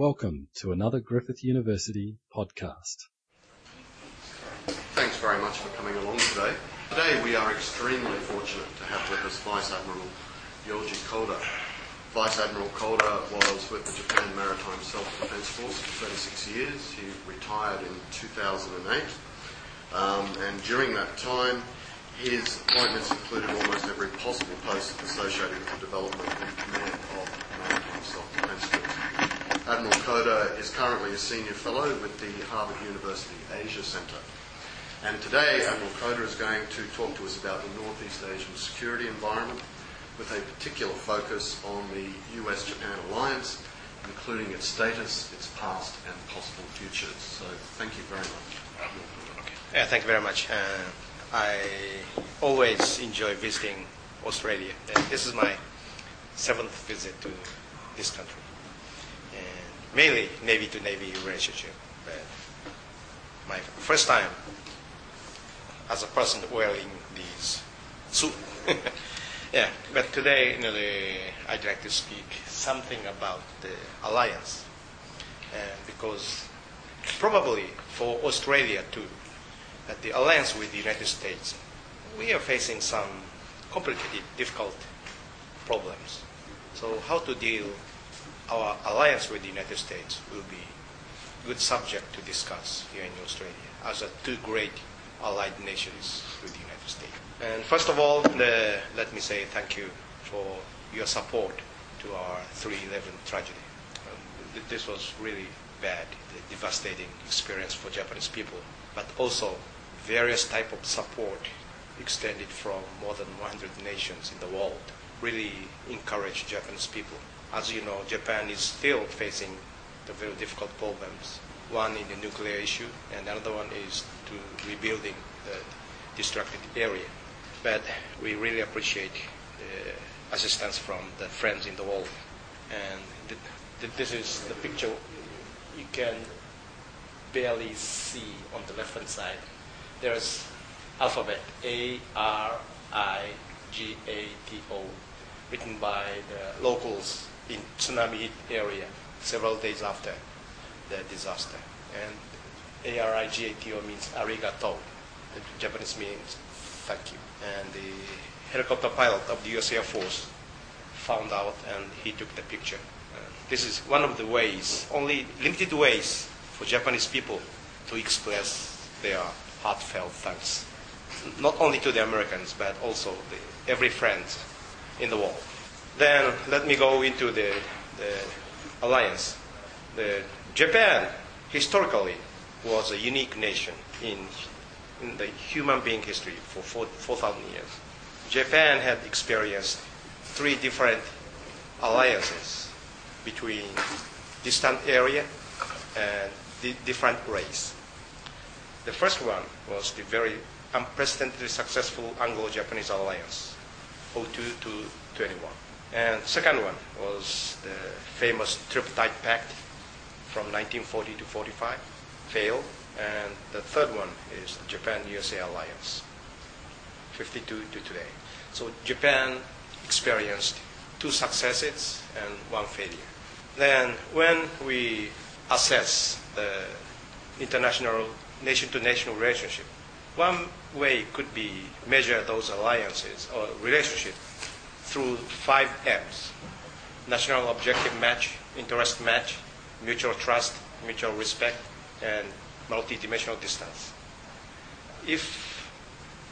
Welcome to another Griffith University podcast. Thanks very much for coming along today. Today we are extremely fortunate to have with us Vice Admiral Yoji Koda. Vice Admiral Koda was with the Japan Maritime Self-Defense Force for 36 years. He retired in 2008. Um, and during that time, his appointments included almost every possible post associated with the development and command of maritime self-defense. Admiral Koda is currently a senior fellow with the Harvard University Asia Centre. And today, Admiral Koda is going to talk to us about the Northeast Asian security environment with a particular focus on the US Japan alliance, including its status, its past, and possible futures. So, thank you very much. Okay. Yeah, thank you very much. Uh, I always enjoy visiting Australia. This is my seventh visit to this country mainly Navy to Navy relationship. But my first time as a person wearing these suit. yeah, but today, you know, the, I'd like to speak something about the alliance, because probably for Australia too, that the alliance with the United States, we are facing some complicated, difficult problems. So how to deal our alliance with the United States will be a good subject to discuss here in Australia as a two great allied nations with the United States. And first of all, the, let me say thank you for your support to our 3/11 tragedy. Um, this was really bad, devastating experience for Japanese people, but also various type of support extended from more than 100 nations in the world really encouraged Japanese people as you know, Japan is still facing the very difficult problems. One in the nuclear issue, and another one is to rebuilding the destructed area. But we really appreciate the assistance from the friends in the world. And th- th- this is the picture you can barely see on the left hand side. There's alphabet A R I G A T O written by the locals in tsunami area several days after the disaster. And A-R-I-G-A-T-O means arigato. The Japanese means thank you. And the helicopter pilot of the U.S. Air Force found out and he took the picture. this is one of the ways, only limited ways for Japanese people to express their heartfelt thanks. Not only to the Americans, but also the, every friend in the world. Then let me go into the, the alliance. The Japan historically was a unique nation in, in the human being history for 4,000 years. Japan had experienced three different alliances between distant area and di- different race. The first one was the very unprecedentedly successful Anglo-Japanese alliance, 02 to 21. And second one was the famous Tripartite Pact from 1940 to 45, failed. And the third one is the Japan-USA Alliance, 52 to today. So Japan experienced two successes and one failure. Then when we assess the international nation-to-nation relationship, one way could be measure those alliances or relationship through five M's national objective match, interest match, mutual trust, mutual respect, and multidimensional distance. If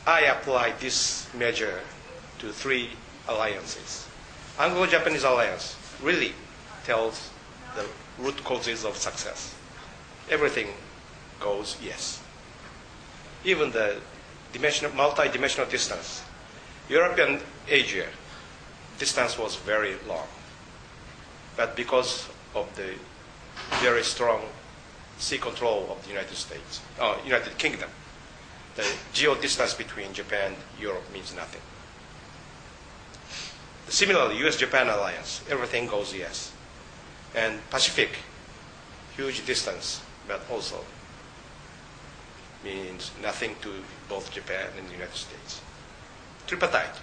I apply this measure to three alliances, Anglo Japanese alliance really tells the root causes of success. Everything goes yes. Even the dimensional, multi-dimensional distance, European Asia distance was very long. But because of the very strong sea control of the United States, uh, United Kingdom, the geo distance between Japan and Europe means nothing. Similarly, U.S.-Japan alliance, everything goes yes. And Pacific, huge distance, but also means nothing to both Japan and the United States. Tripartite,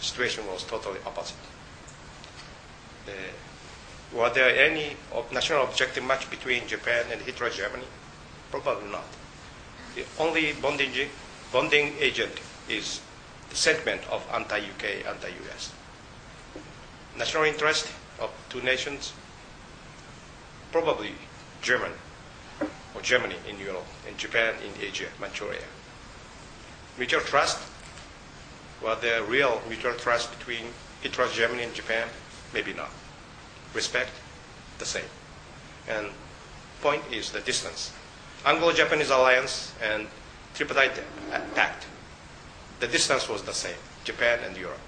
situation was totally opposite. The Were there any national objective match between Japan and Hitler Germany? Probably not. The only bonding, bonding agent is the sentiment of anti-UK, anti-US. National interest of two nations, probably German or Germany in Europe and Japan in Asia, Manchuria. Mutual trust, was there real mutual trust between Hitler Germany and Japan? Maybe not. Respect, the same. And point is the distance. Anglo-Japanese alliance and tripartite pact, the distance was the same, Japan and Europe.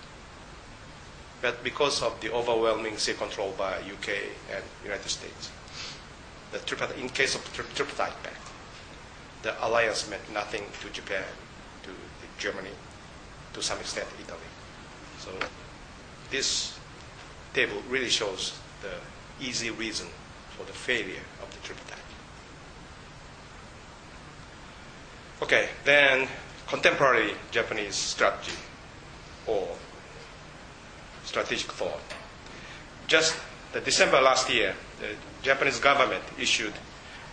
But because of the overwhelming sea control by UK and United States, the tripartite, in case of tri- tripartite pact, the alliance meant nothing to Japan, to Germany, to some extent Italy. So this table really shows the easy reason for the failure of the tripartite. Okay, then contemporary Japanese strategy or strategic thought. Just the December last year, the Japanese government issued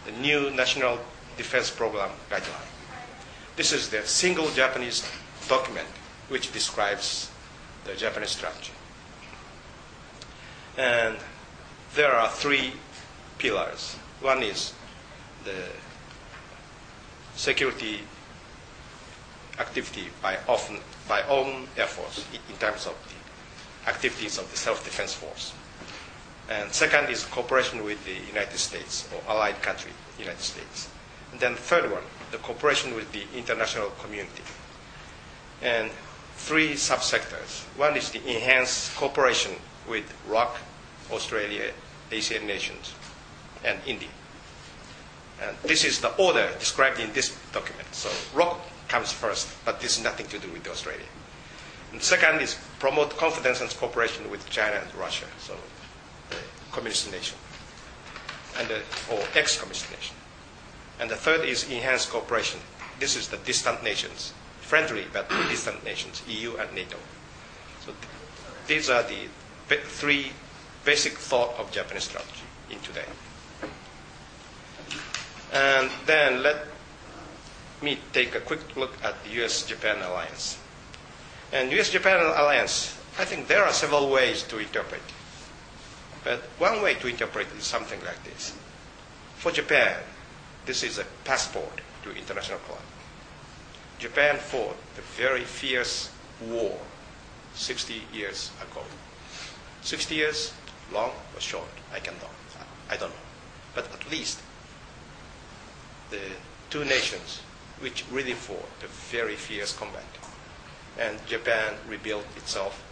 the new National Defense Program guideline. This is the single Japanese document which describes the Japanese strategy. And there are three pillars. One is the security activity by, often, by own efforts in terms of the activities of the self-defense force. And second is cooperation with the United States or allied country, United States. And then the third one, the cooperation with the international community. And three subsectors. One is the enhanced cooperation with ROC, Australia, Asian nations, and India. And this is the order described in this document. So ROC comes first, but this is nothing to do with Australia. And second is promote confidence and cooperation with China and Russia, so communist nation, and the, or ex-communist nation. And the third is enhanced cooperation. This is the distant nations, friendly but distant nations, EU and NATO. So th- these are the three basic thought of Japanese strategy in today. And then let me take a quick look at the US-Japan alliance. And US-Japan alliance, I think there are several ways to interpret. But one way to interpret is something like this. For Japan, this is a passport to international club. Japan fought a very fierce war 60 years ago. 60 years, long or short, I cannot. I don't know. But at least the two nations which really fought a very fierce combat. And Japan rebuilt itself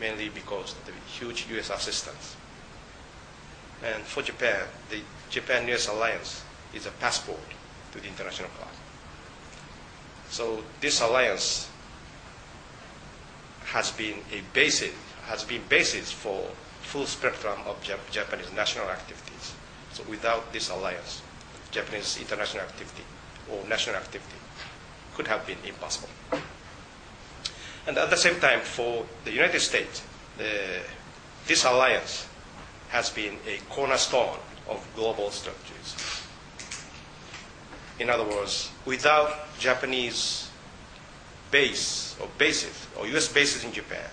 mainly because of the huge U.S. assistance. And for Japan, the Japan-U.S. alliance is a passport to the international club. So this alliance has been a basis, has been basis for full spectrum of Jap- Japanese national activities. So without this alliance, Japanese international activity or national activity could have been impossible. And at the same time, for the United States, the, this alliance has been a cornerstone of global strategies. In other words, without Japanese base or bases or U.S. bases in Japan,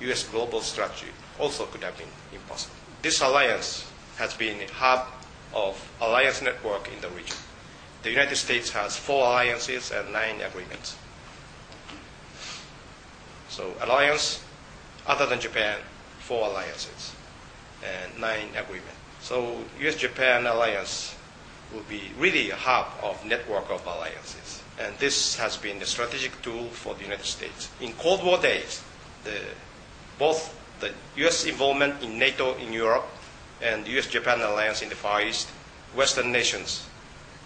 U.S. global strategy also could have been impossible. This alliance has been a hub of alliance network in the region. The United States has four alliances and nine agreements. So alliance, other than Japan, four alliances and nine agreements. So U.S.-Japan alliance will be really a hub of network of alliances. And this has been a strategic tool for the United States. In Cold War days, the, both the U.S. involvement in NATO in Europe and U.S.-Japan alliance in the Far East, Western nations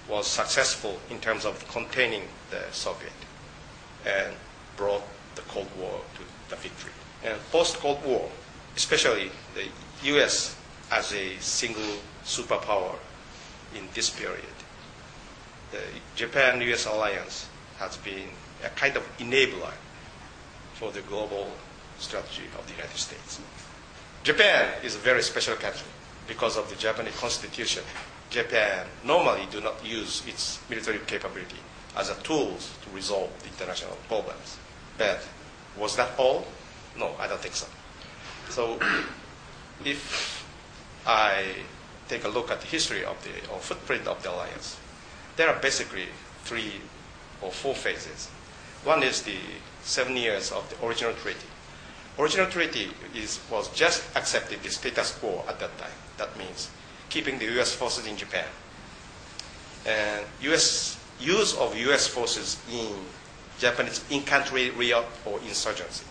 was successful in terms of containing the Soviet and brought the Cold War to the victory. And post-Cold War, especially the U.S. as a single superpower in this period, the Japan-U.S. alliance has been a kind of enabler for the global strategy of the United States. Japan is a very special country because of the Japanese constitution. Japan normally do not use its military capability as a tool to resolve the international problems. But was that all? No, I don't think so. So if I take a look at the history of the or footprint of the alliance, there are basically three or four phases. One is the seven years of the original treaty. Original treaty is, was just accepted the status quo at that time. That means keeping the U.S. forces in Japan. And U.S. use of U.S. forces in Japanese in-country riot or insurgency.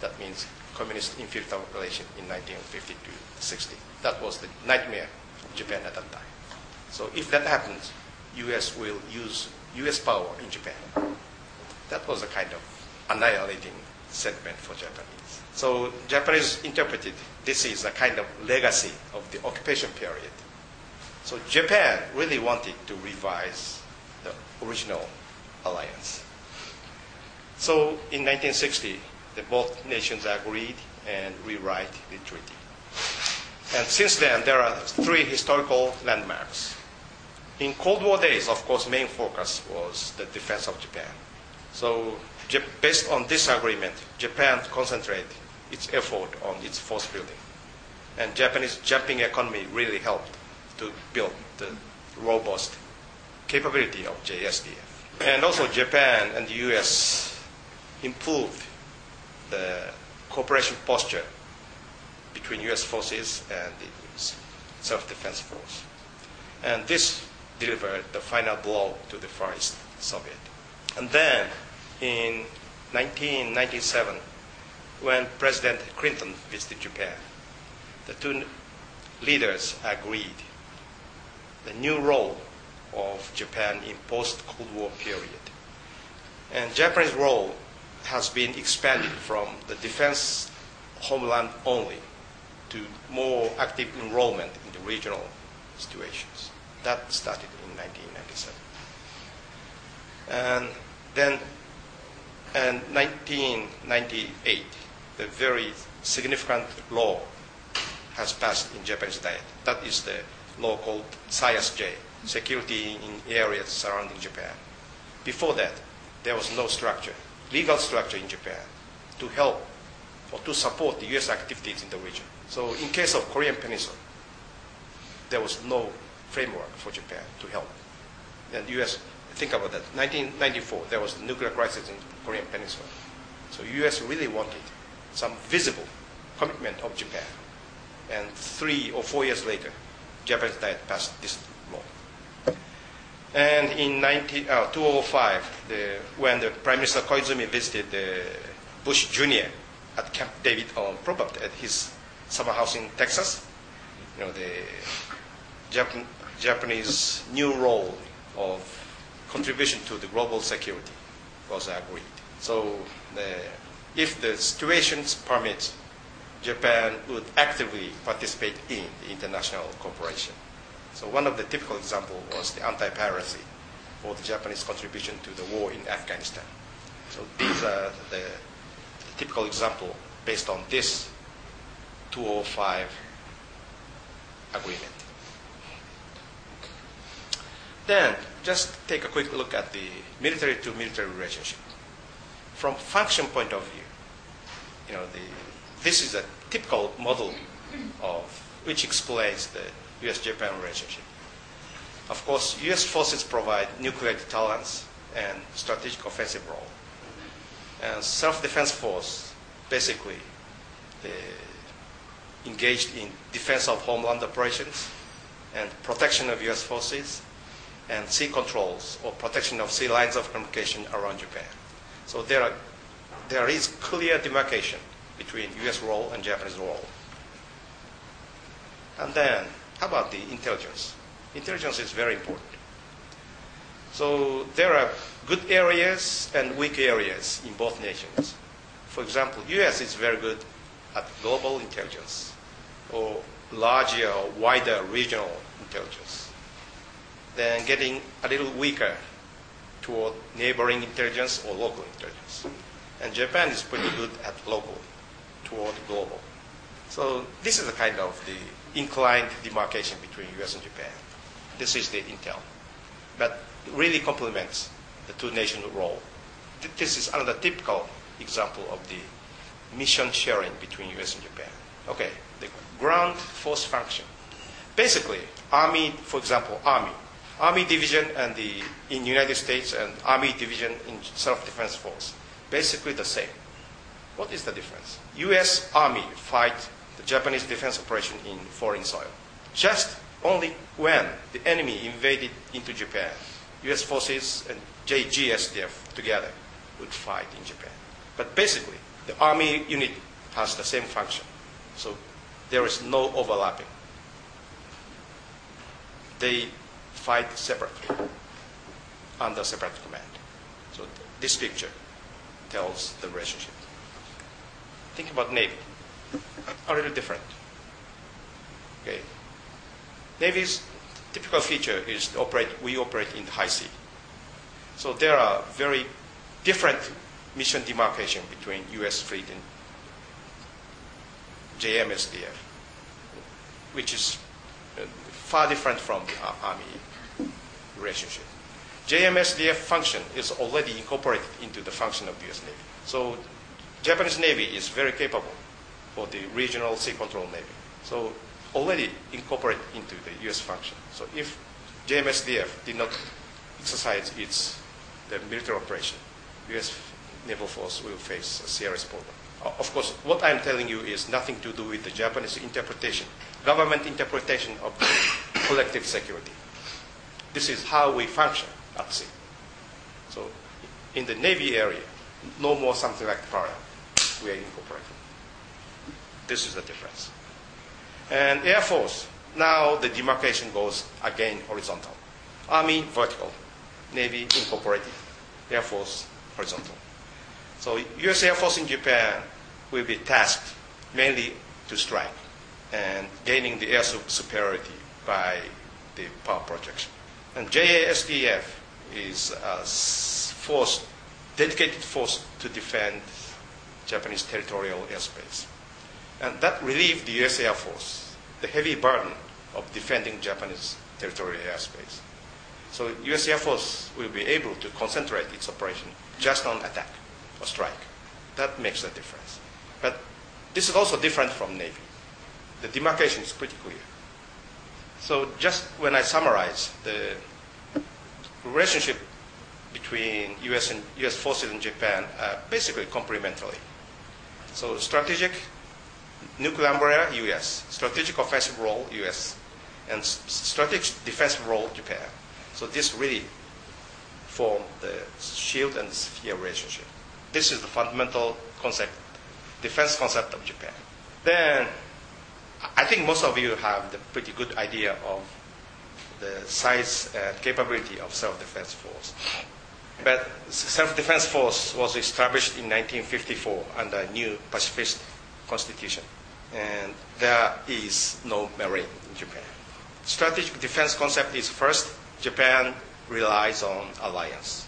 That means communist infiltration in 1950 to 60. That was the nightmare Japan at that time. So if that happens, U.S. will use U.S. power in Japan. That was a kind of annihilating sentiment for Japanese. So Japanese interpreted this is a kind of legacy of the occupation period. So Japan really wanted to revise the original alliance. So in 1960, the both nations agreed and rewrite the treaty. And since then, there are three historical landmarks. In Cold War days, of course, main focus was the defense of Japan. So based on this agreement, Japan concentrated its effort on its force building. And Japanese jumping economy really helped to build the robust capability of JSDF. And also Japan and the US improved the cooperation posture between US forces and the self-defense force. And this delivered the final blow to the Far East Soviet. And then in 1997, when President Clinton visited Japan, the two leaders agreed the new role of Japan in post-Cold War period. And Japanese role has been expanded from the defense homeland only to more active enrollment in the regional situations. That started in 1997. And then in 1998, the very significant law has passed in Japanese diet. That is the law called SIAS-J, Security in Areas Surrounding Japan. Before that, there was no structure, legal structure in Japan to help or to support the U.S. activities in the region. So in case of Korean Peninsula, there was no framework for Japan to help. And U.S. think about that. 1994, there was the nuclear crisis in Korean Peninsula. So U.S. really wanted some visible commitment of Japan. And three or four years later, Japan's diet passed this law. And in 19, uh, 2005, the, when the Prime Minister Koizumi visited Bush Jr. at Camp David, on, probably at his summer house in Texas, you know, the Japan, Japanese new role of contribution to the global security was agreed. So the, if the situations permit, Japan would actively participate in the international cooperation. So one of the typical examples was the anti-piracy or the Japanese contribution to the war in Afghanistan. So these are the typical example based on this 205 agreement. Then, just take a quick look at the military to military relationship. From function point of view, you know, the, this is a typical model of which explains the U.S.-Japan relationship. Of course, U.S. forces provide nuclear deterrence and strategic offensive role. And self-defense force, basically, engaged in defense of homeland operations and protection of U.S. forces and sea controls or protection of sea lines of communication around Japan. So there, are, there is clear demarcation between U.S. role and Japanese role. And then, how about the intelligence? Intelligence is very important. So there are good areas and weak areas in both nations. For example, U.S. is very good at global intelligence or larger or wider regional intelligence then getting a little weaker toward neighboring intelligence or local intelligence. And Japan is pretty good at local toward global. So this is a kind of the inclined demarcation between U.S. and Japan. This is the intel, but really complements the two nation role. This is another typical example of the mission sharing between U.S. and Japan. Okay, the ground force function. Basically, Army, for example, Army, Army division and the in United States and Army division in self-defense force, basically the same. What is the difference? U.S. Army fight the Japanese defense operation in foreign soil. Just only when the enemy invaded into Japan, U.S. forces and JGSDF together would fight in Japan. But basically, the Army unit has the same function. So there is no overlapping. They fight separately under separate command. So this picture tells the relationship. Think about Navy. A little different. Okay. Navy's typical feature is operate, we operate in the high sea. So there are very different mission demarcation between U.S. fleet and JMSDF, which is uh, far different from the Ar- Army relationship. JMSDF function is already incorporated into the function of the U.S. Navy. So Japanese Navy is very capable for the regional sea control Navy. So already incorporated into the U.S. function. So if JMSDF did not exercise its the military operation, U.S. naval force will face a serious problem. O- Of course, what I'm telling you is nothing to do with the Japanese interpretation, government interpretation of collective security. This is how we function at sea. So in the Navy area, no more something like parallel. We are incorporating. This is the difference. And Air Force, now the demarcation goes again horizontal. Army, vertical. Navy, incorporated. Air Force, horizontal. So U.S. Air Force in Japan will be tasked mainly to strike and gaining the air superiority by the power projection. And JASDF is a force, dedicated force to defend Japanese territorial airspace. And that relieved the U.S. Air Force the heavy burden of defending Japanese territorial airspace. So U.S. Air Force will be able to concentrate its operation just on attack or strike. That makes a difference. But this is also different from Navy. The demarcation is pretty clear. So just when I summarize the relationship between U.S. and U.S. forces in Japan, are basically complementary. So strategic nuclear umbrella, U.S. Strategic offensive role, U.S. And strategic defensive role, Japan. So this really form the shield and spear relationship. This is the fundamental concept, defense concept of Japan. Then, I think most of you have the pretty good idea of the size and capability of self-defense force. But self-defense force was established in 1954 under a new pacifist constitution, and there is no marine in Japan. Strategic defense concept is first, Japan relies on alliance.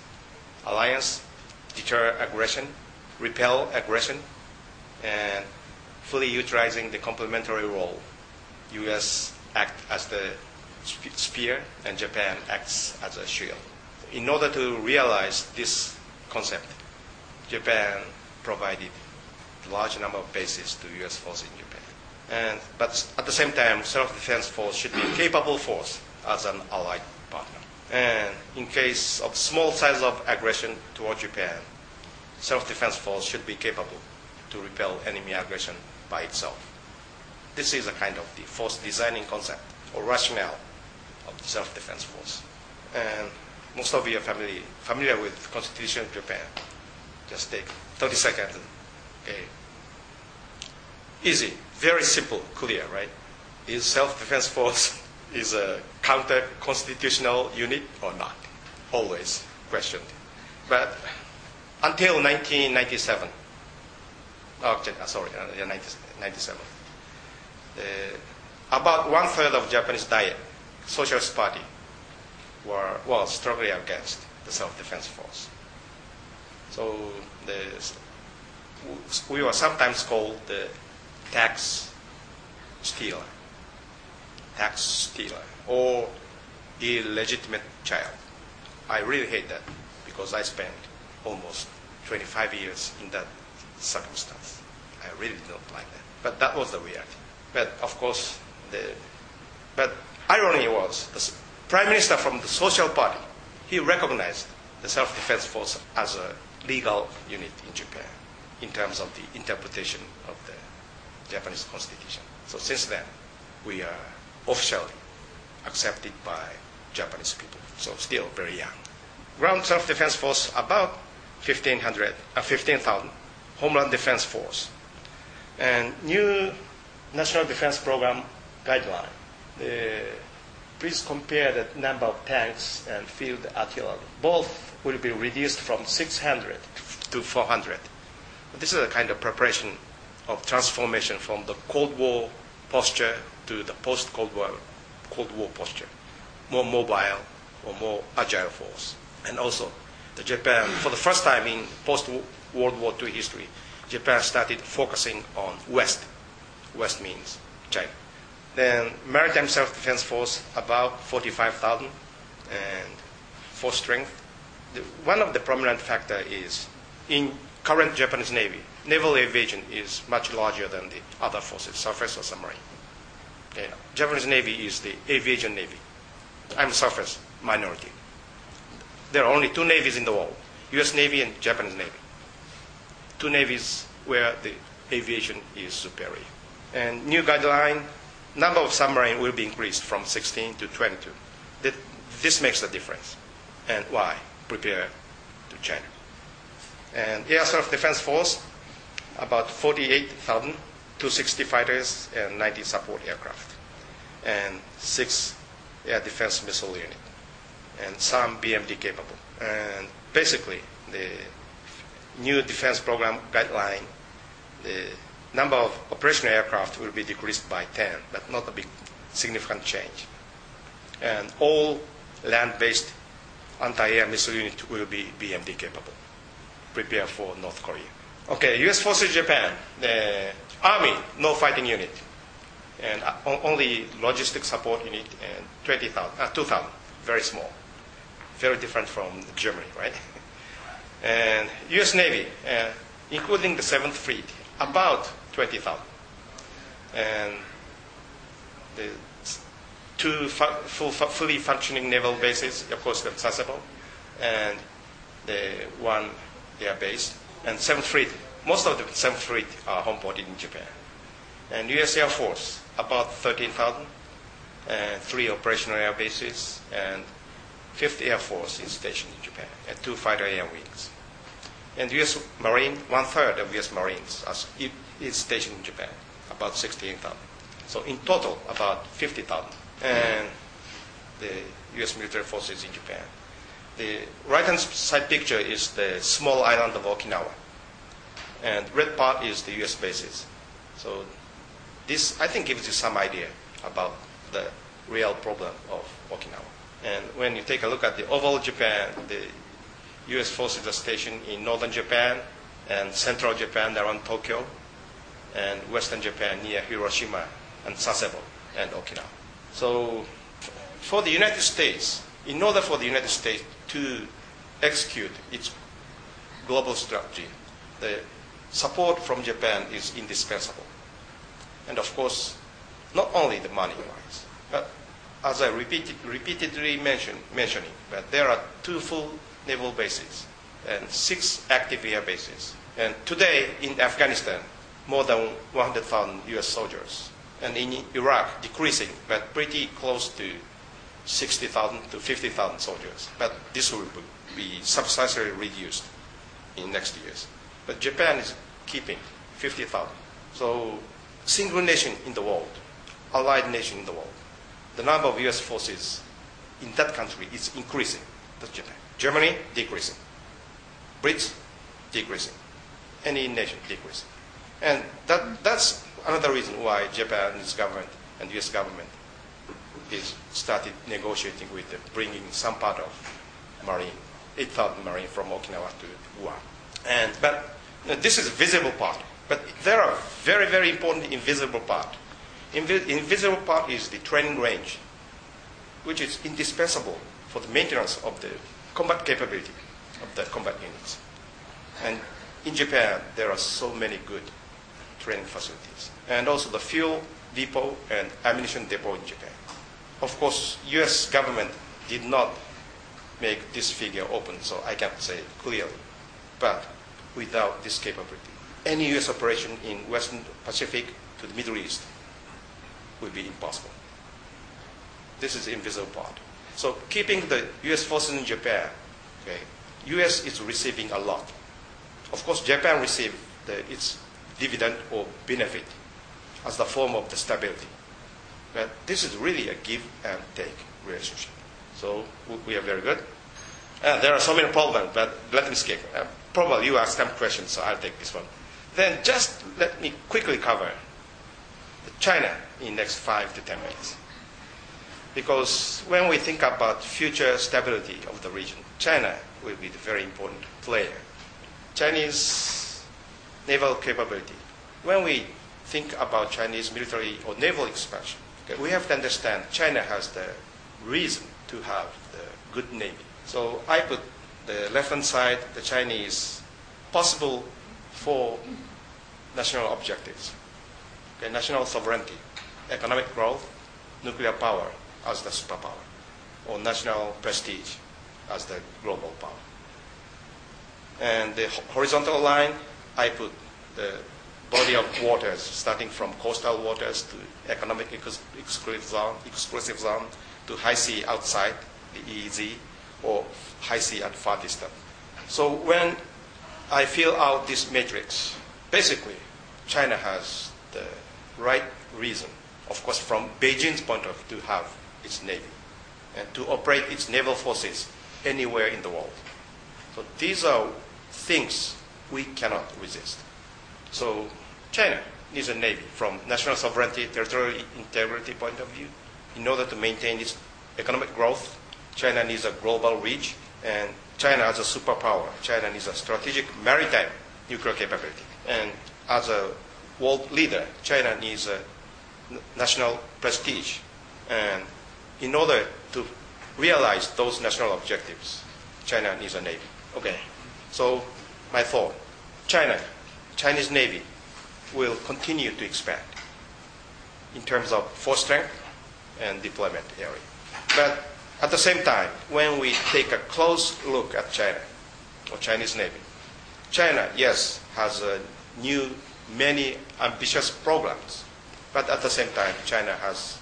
Alliance deter aggression, repel aggression, and fully utilizing the complementary role. U.S. act as the spear and Japan acts as a shield. In order to realize this concept, Japan provided a large number of bases to U.S. force in Japan. And, but at the same time, self-defense force should be a capable force as an allied partner. And in case of small size of aggression toward Japan, self-defense force should be capable to repel enemy aggression by itself. This is a kind of the force designing concept or rationale of the self-defense force. And most of you are familiar, familiar with Constitution of Japan. Just take 30 seconds. Okay. Easy, very simple, clear, right? Is self-defense force is a counter-constitutional unit or not? Always questioned. But until 1997, oh, sorry, uh, 90 97, uh, about one third of Japanese diet, Socialist Party, were was strongly against the self-defense force. So the, we were sometimes called the tax stealer, tax stealer, or illegitimate child. I really hate that because I spent almost 25 years in that circumstance. I really don't like that. But that was the reality. But of course, the but irony was the prime minister from the Social Party. He recognized the self-defense force as a legal unit in Japan in terms of the interpretation of the Japanese constitution. So since then, we are officially accepted by Japanese people. So still very young. Ground self-defense force about 1,500, uh, 15,000. Homeland Defense Force. And new National Defense Program guideline. please compare the number of tanks and field artillery. Both will be reduced from 600 to 400. This is a kind of preparation of transformation from the Cold War posture to the post-Cold War, Cold War posture. More mobile or more agile force. And also, the Japan, for the first time in post-World War II history, Japan started focusing on West. West means China. Then maritime self-defense force about 45,000 and force strength. The, one of the prominent factor is in current Japanese Navy, naval aviation is much larger than the other forces, surface or submarine. Okay. Japanese Navy is the aviation navy. I'm surface minority. There are only two navies in the world, U.S. Navy and Japanese Navy. Two navies where the aviation is superior. And new guideline, number of submarine will be increased from 16 to 22. This makes the difference. And why? Prepare to China. And Air Self-Defense Force, about 48,000, 260 fighters and 90 support aircraft, and six air defense missile unit, and some BMD capable. And basically, the new defense program guideline, the number of operational aircraft will be decreased by 10, but not a big significant change. And all land-based anti-air missile unit will be BMD capable prepare for North Korea. Okay, U.S. Forces Japan, the Army, no fighting unit, and only logistic support unit, and 20,000, uh, 2,000, very small, very different from Germany, right? and U.S. Navy, uh, including the Seventh Fleet, about 20,000, and the two fu- full, fully functioning naval bases, of course, the Sasebo, and the one they are based. And 7th Fleet, most of the 7th Fleet are homeported in Japan. And U.S. Air Force, about 13,000, and three operational air bases, and 5th Air Force is stationed in Japan, and two fighter air wings. And U.S. Marine, one third of U.S. Marines is stationed in Japan, about 16,000. So in total, about 50,000. And the U.S. military forces in Japan. The right-hand side picture is the small island of Okinawa. And red part is the U.S. bases. So this, I think, gives you some idea about the real problem of Okinawa. And when you take a look at the overall Japan, the U.S. forces are stationed in northern Japan and central Japan around Tokyo, and western Japan near Hiroshima and Sasebo and Okinawa. So for the United States, in order for the United States to execute its global strategy, the support from Japan is indispensable. And of course, not only the money wise, but as I repeated, repeatedly mentioned, mentioning, that there are two full naval bases and six active air bases. And today in Afghanistan, more than 100,000 US soldiers. And in Iraq, decreasing, but pretty close to 60,000 to 50,000 soldiers. But this will be substantially reduced in next years. But Japan is keeping 50,000. So single nation in the world, allied nation in the world, the number of U.S. forces in that country is increasing. That's Japan. Germany, decreasing. Brits, decreasing. Any nation, decreasing. And that, that's another reason why Japanese government and U.S. government is started negotiating with bringing some part of Marine, 8,000 Marine from Okinawa to Guam. And, but uh, this is visible part. But there are very, very important invisible part. Invi- invisible part is the training range, which is indispensable for the maintenance of the combat capability of the combat units. And in Japan, there are so many good training facilities. And also the fuel depot and ammunition depot in Japan. Of course, U.S. government did not make this figure open, so I can't say clearly. But without this capability, any U.S. operation in Western Pacific to the Middle East would be impossible. This is the invisible part. So keeping the U.S. forces in Japan, okay, U.S. is receiving a lot. Of course, Japan received the, its dividend or benefit as the form of the stability. But this is really a give and take relationship. So we are very good. Uh, there are so many problems, but let me skip. Uh, probably you asked some questions, so I'll take this one. Then just let me quickly cover China in next five to ten minutes. Because when we think about future stability of the region, China will be the very important player. Chinese naval capability. When we think about Chinese military or naval expansion, okay, we have to understand China has the reason to have the good navy. So I put the left-hand side, the Chinese possible for national objectives. Okay, national sovereignty, economic growth, nuclear power as the superpower, or national prestige as the global power. And the horizontal line, I put the body of waters, starting from coastal waters to economic exclusive zone, exclusive zone to high sea outside the EEZ, or high sea at far distance. So when I fill out this matrix, basically, China has the right reason, of course, from Beijing's point of view, to have its navy and to operate its naval forces anywhere in the world. So these are things we cannot resist. So China needs a navy from national sovereignty, territorial integrity point of view. In order to maintain its economic growth, China needs a global reach, and China as a superpower, China needs a strategic maritime nuclear capability. And as a world leader, China needs a national prestige. And in order to realize those national objectives, China needs a navy. Okay, so my thought, China, Chinese navy will continue to expand in terms of force strength and deployment area. But at the same time, when we take a close look at China or Chinese navy, China, yes, has a new, many ambitious programs, but at the same time, China has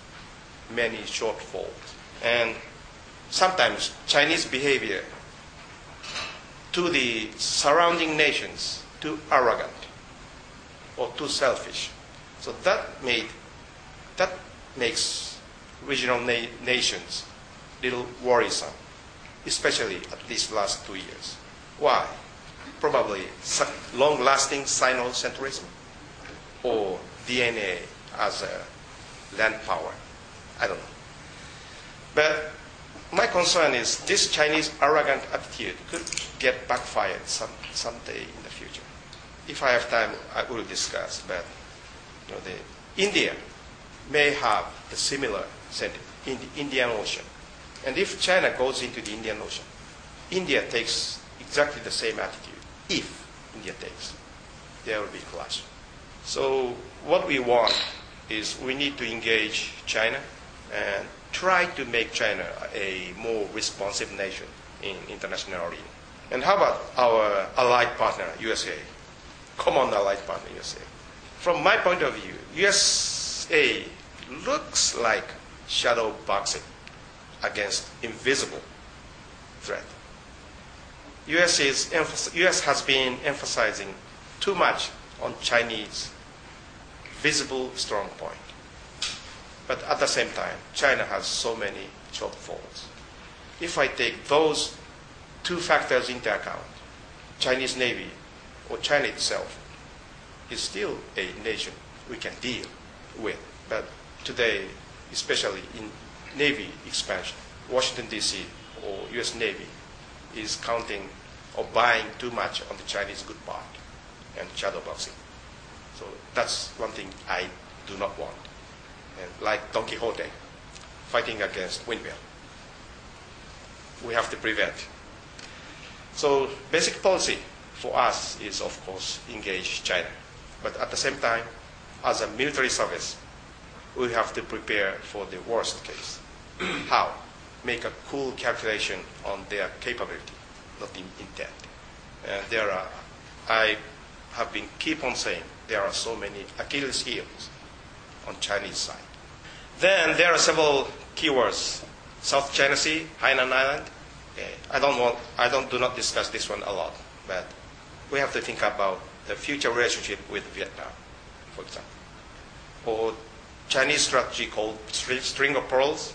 many shortfalls. And sometimes Chinese behavior to the surrounding nations too arrogant or too selfish. So that made that makes regional na- nations little worrisome, especially at these last two years. Why? Probably long-lasting Sinocentrism or DNA as a land power. I don't know. But my concern is this Chinese arrogant attitude could get backfired some, someday in the future. If I have time, I will discuss. But you know, the India may have a similar sentiment in the Indian Ocean. And if China goes into the Indian Ocean, India takes exactly the same attitude. If India takes, there will be clash. So what we want is we need to engage China and try to make China a more responsive nation in international arena. And how about our allied partner, USA? Common allied partner, USA. From my point of view, USA looks like shadow boxing against invisible threat. US, is, US has been emphasizing too much on Chinese visible strong point. But at the same time, China has so many shortfalls. If I take those two factors into account, Chinese Navy or China itself is still a nation we can deal with. But today, especially in Navy expansion, Washington D.C. or U.S. Navy is counting or buying too much on the Chinese good part and shadow boxing. So that's one thing I do not want. And like Don Quixote fighting against windmill. We have to prevent. So basic policy for us is, of course, engage China. But at the same time, as a military service, we have to prepare for the worst case. How? Make a cool calculation on their capability, not in intent. And there are, I have been keep on saying, there are so many Achilles heels on Chinese side. Then there are several keywords: South China Sea, Hainan Island. Okay. I don't want, I don't do not discuss this one a lot, but we have to think about the future relationship with Vietnam, for example, or Chinese strategy called string of pearls.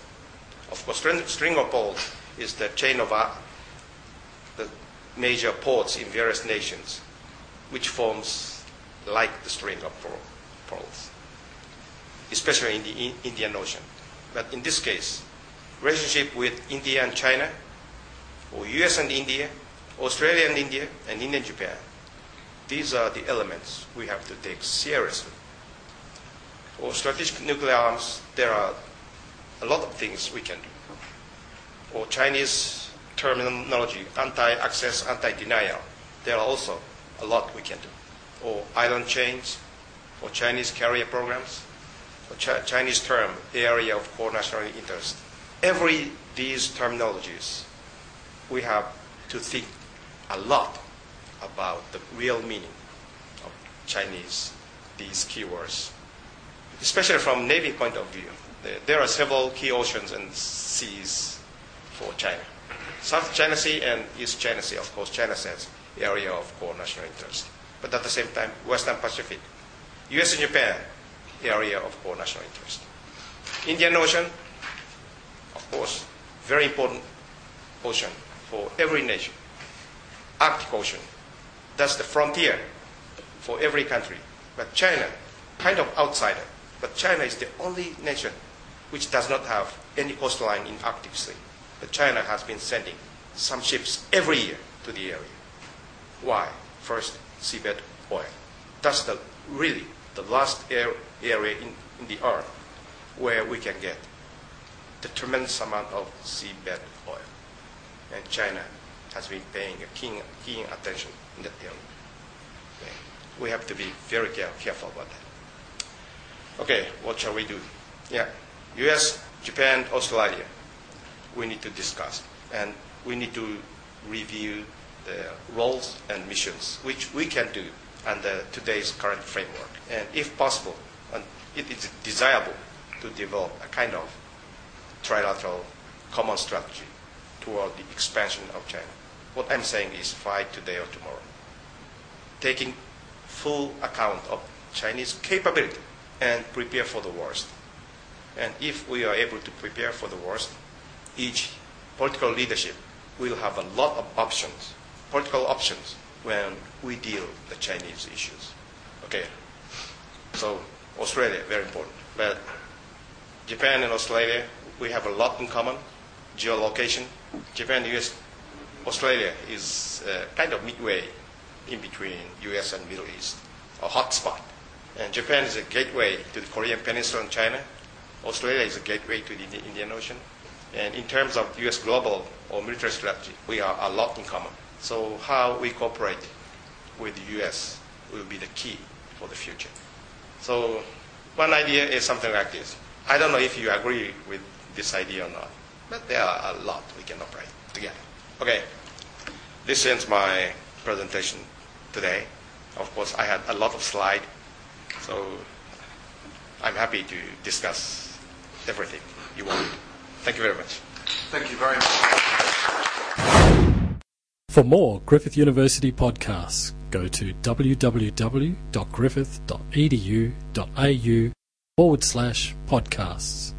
Of course, string of pearls is the chain of uh, the major ports in various nations, which forms like the string of pearls, especially in the Indian Ocean. But in this case, relationship with India and China, or US and India, Australia and India, and India and Japan, these are the elements we have to take seriously. For strategic nuclear arms, there are a lot of things we can do. Or Chinese terminology, anti-access, anti-denial, there are also a lot we can do. Or island chains, or Chinese carrier programs, or Chinese term, area of core national interest. Every these terminologies, we have to think a lot about the real meaning of Chinese, these keywords. Especially from Navy point of view, there are several key oceans and seas for China. South China Sea and East China Sea, of course, China says area of core national interest. But at the same time, Western Pacific, US and Japan, area of core national interest. Indian Ocean, of course, very important ocean for every nation. Arctic Ocean, that's the frontier for every country. But China, kind of outsider, but China is the only nation which does not have any coastline in Arctic Sea. But China has been sending some ships every year to the area. Why? First, seabed oil. That's the really the last air, area in, in the earth where we can get the tremendous amount of seabed oil. And China has been paying a keen, keen attention in that area. Okay. We have to be very care, careful about that. Okay, what shall we do? Yeah, US, Japan, Australia, we need to discuss. And we need to review the roles and missions, which we can do under today's current framework. And if possible, and it is desirable to develop a kind of trilateral common strategy toward the expansion of China. What I'm saying is fight today or tomorrow. Taking full account of Chinese capability and prepare for the worst. And if we are able to prepare for the worst, each political leadership will have a lot of options, political options, when we deal the Chinese issues. Okay, so Australia, very important. But Japan and Australia, we have a lot in common. Geolocation, Japan, US, Australia is uh, kind of midway in between US and Middle East, a hotspot. And Japan is a gateway to the Korean Peninsula and China. Australia is a gateway to the Indian Ocean. And in terms of US global or military strategy, we are a lot in common. So how we cooperate with the US will be the key for the future. So one idea is something like this. I don't know if you agree with this idea or not, but there are a lot we can operate together. Okay, this ends my presentation today. Of course, I had a lot of slides, so I'm happy to discuss everything you want. Thank you very much. Thank you very much. For more Griffith University podcasts, go to www.griffith.edu.au forward slash podcasts.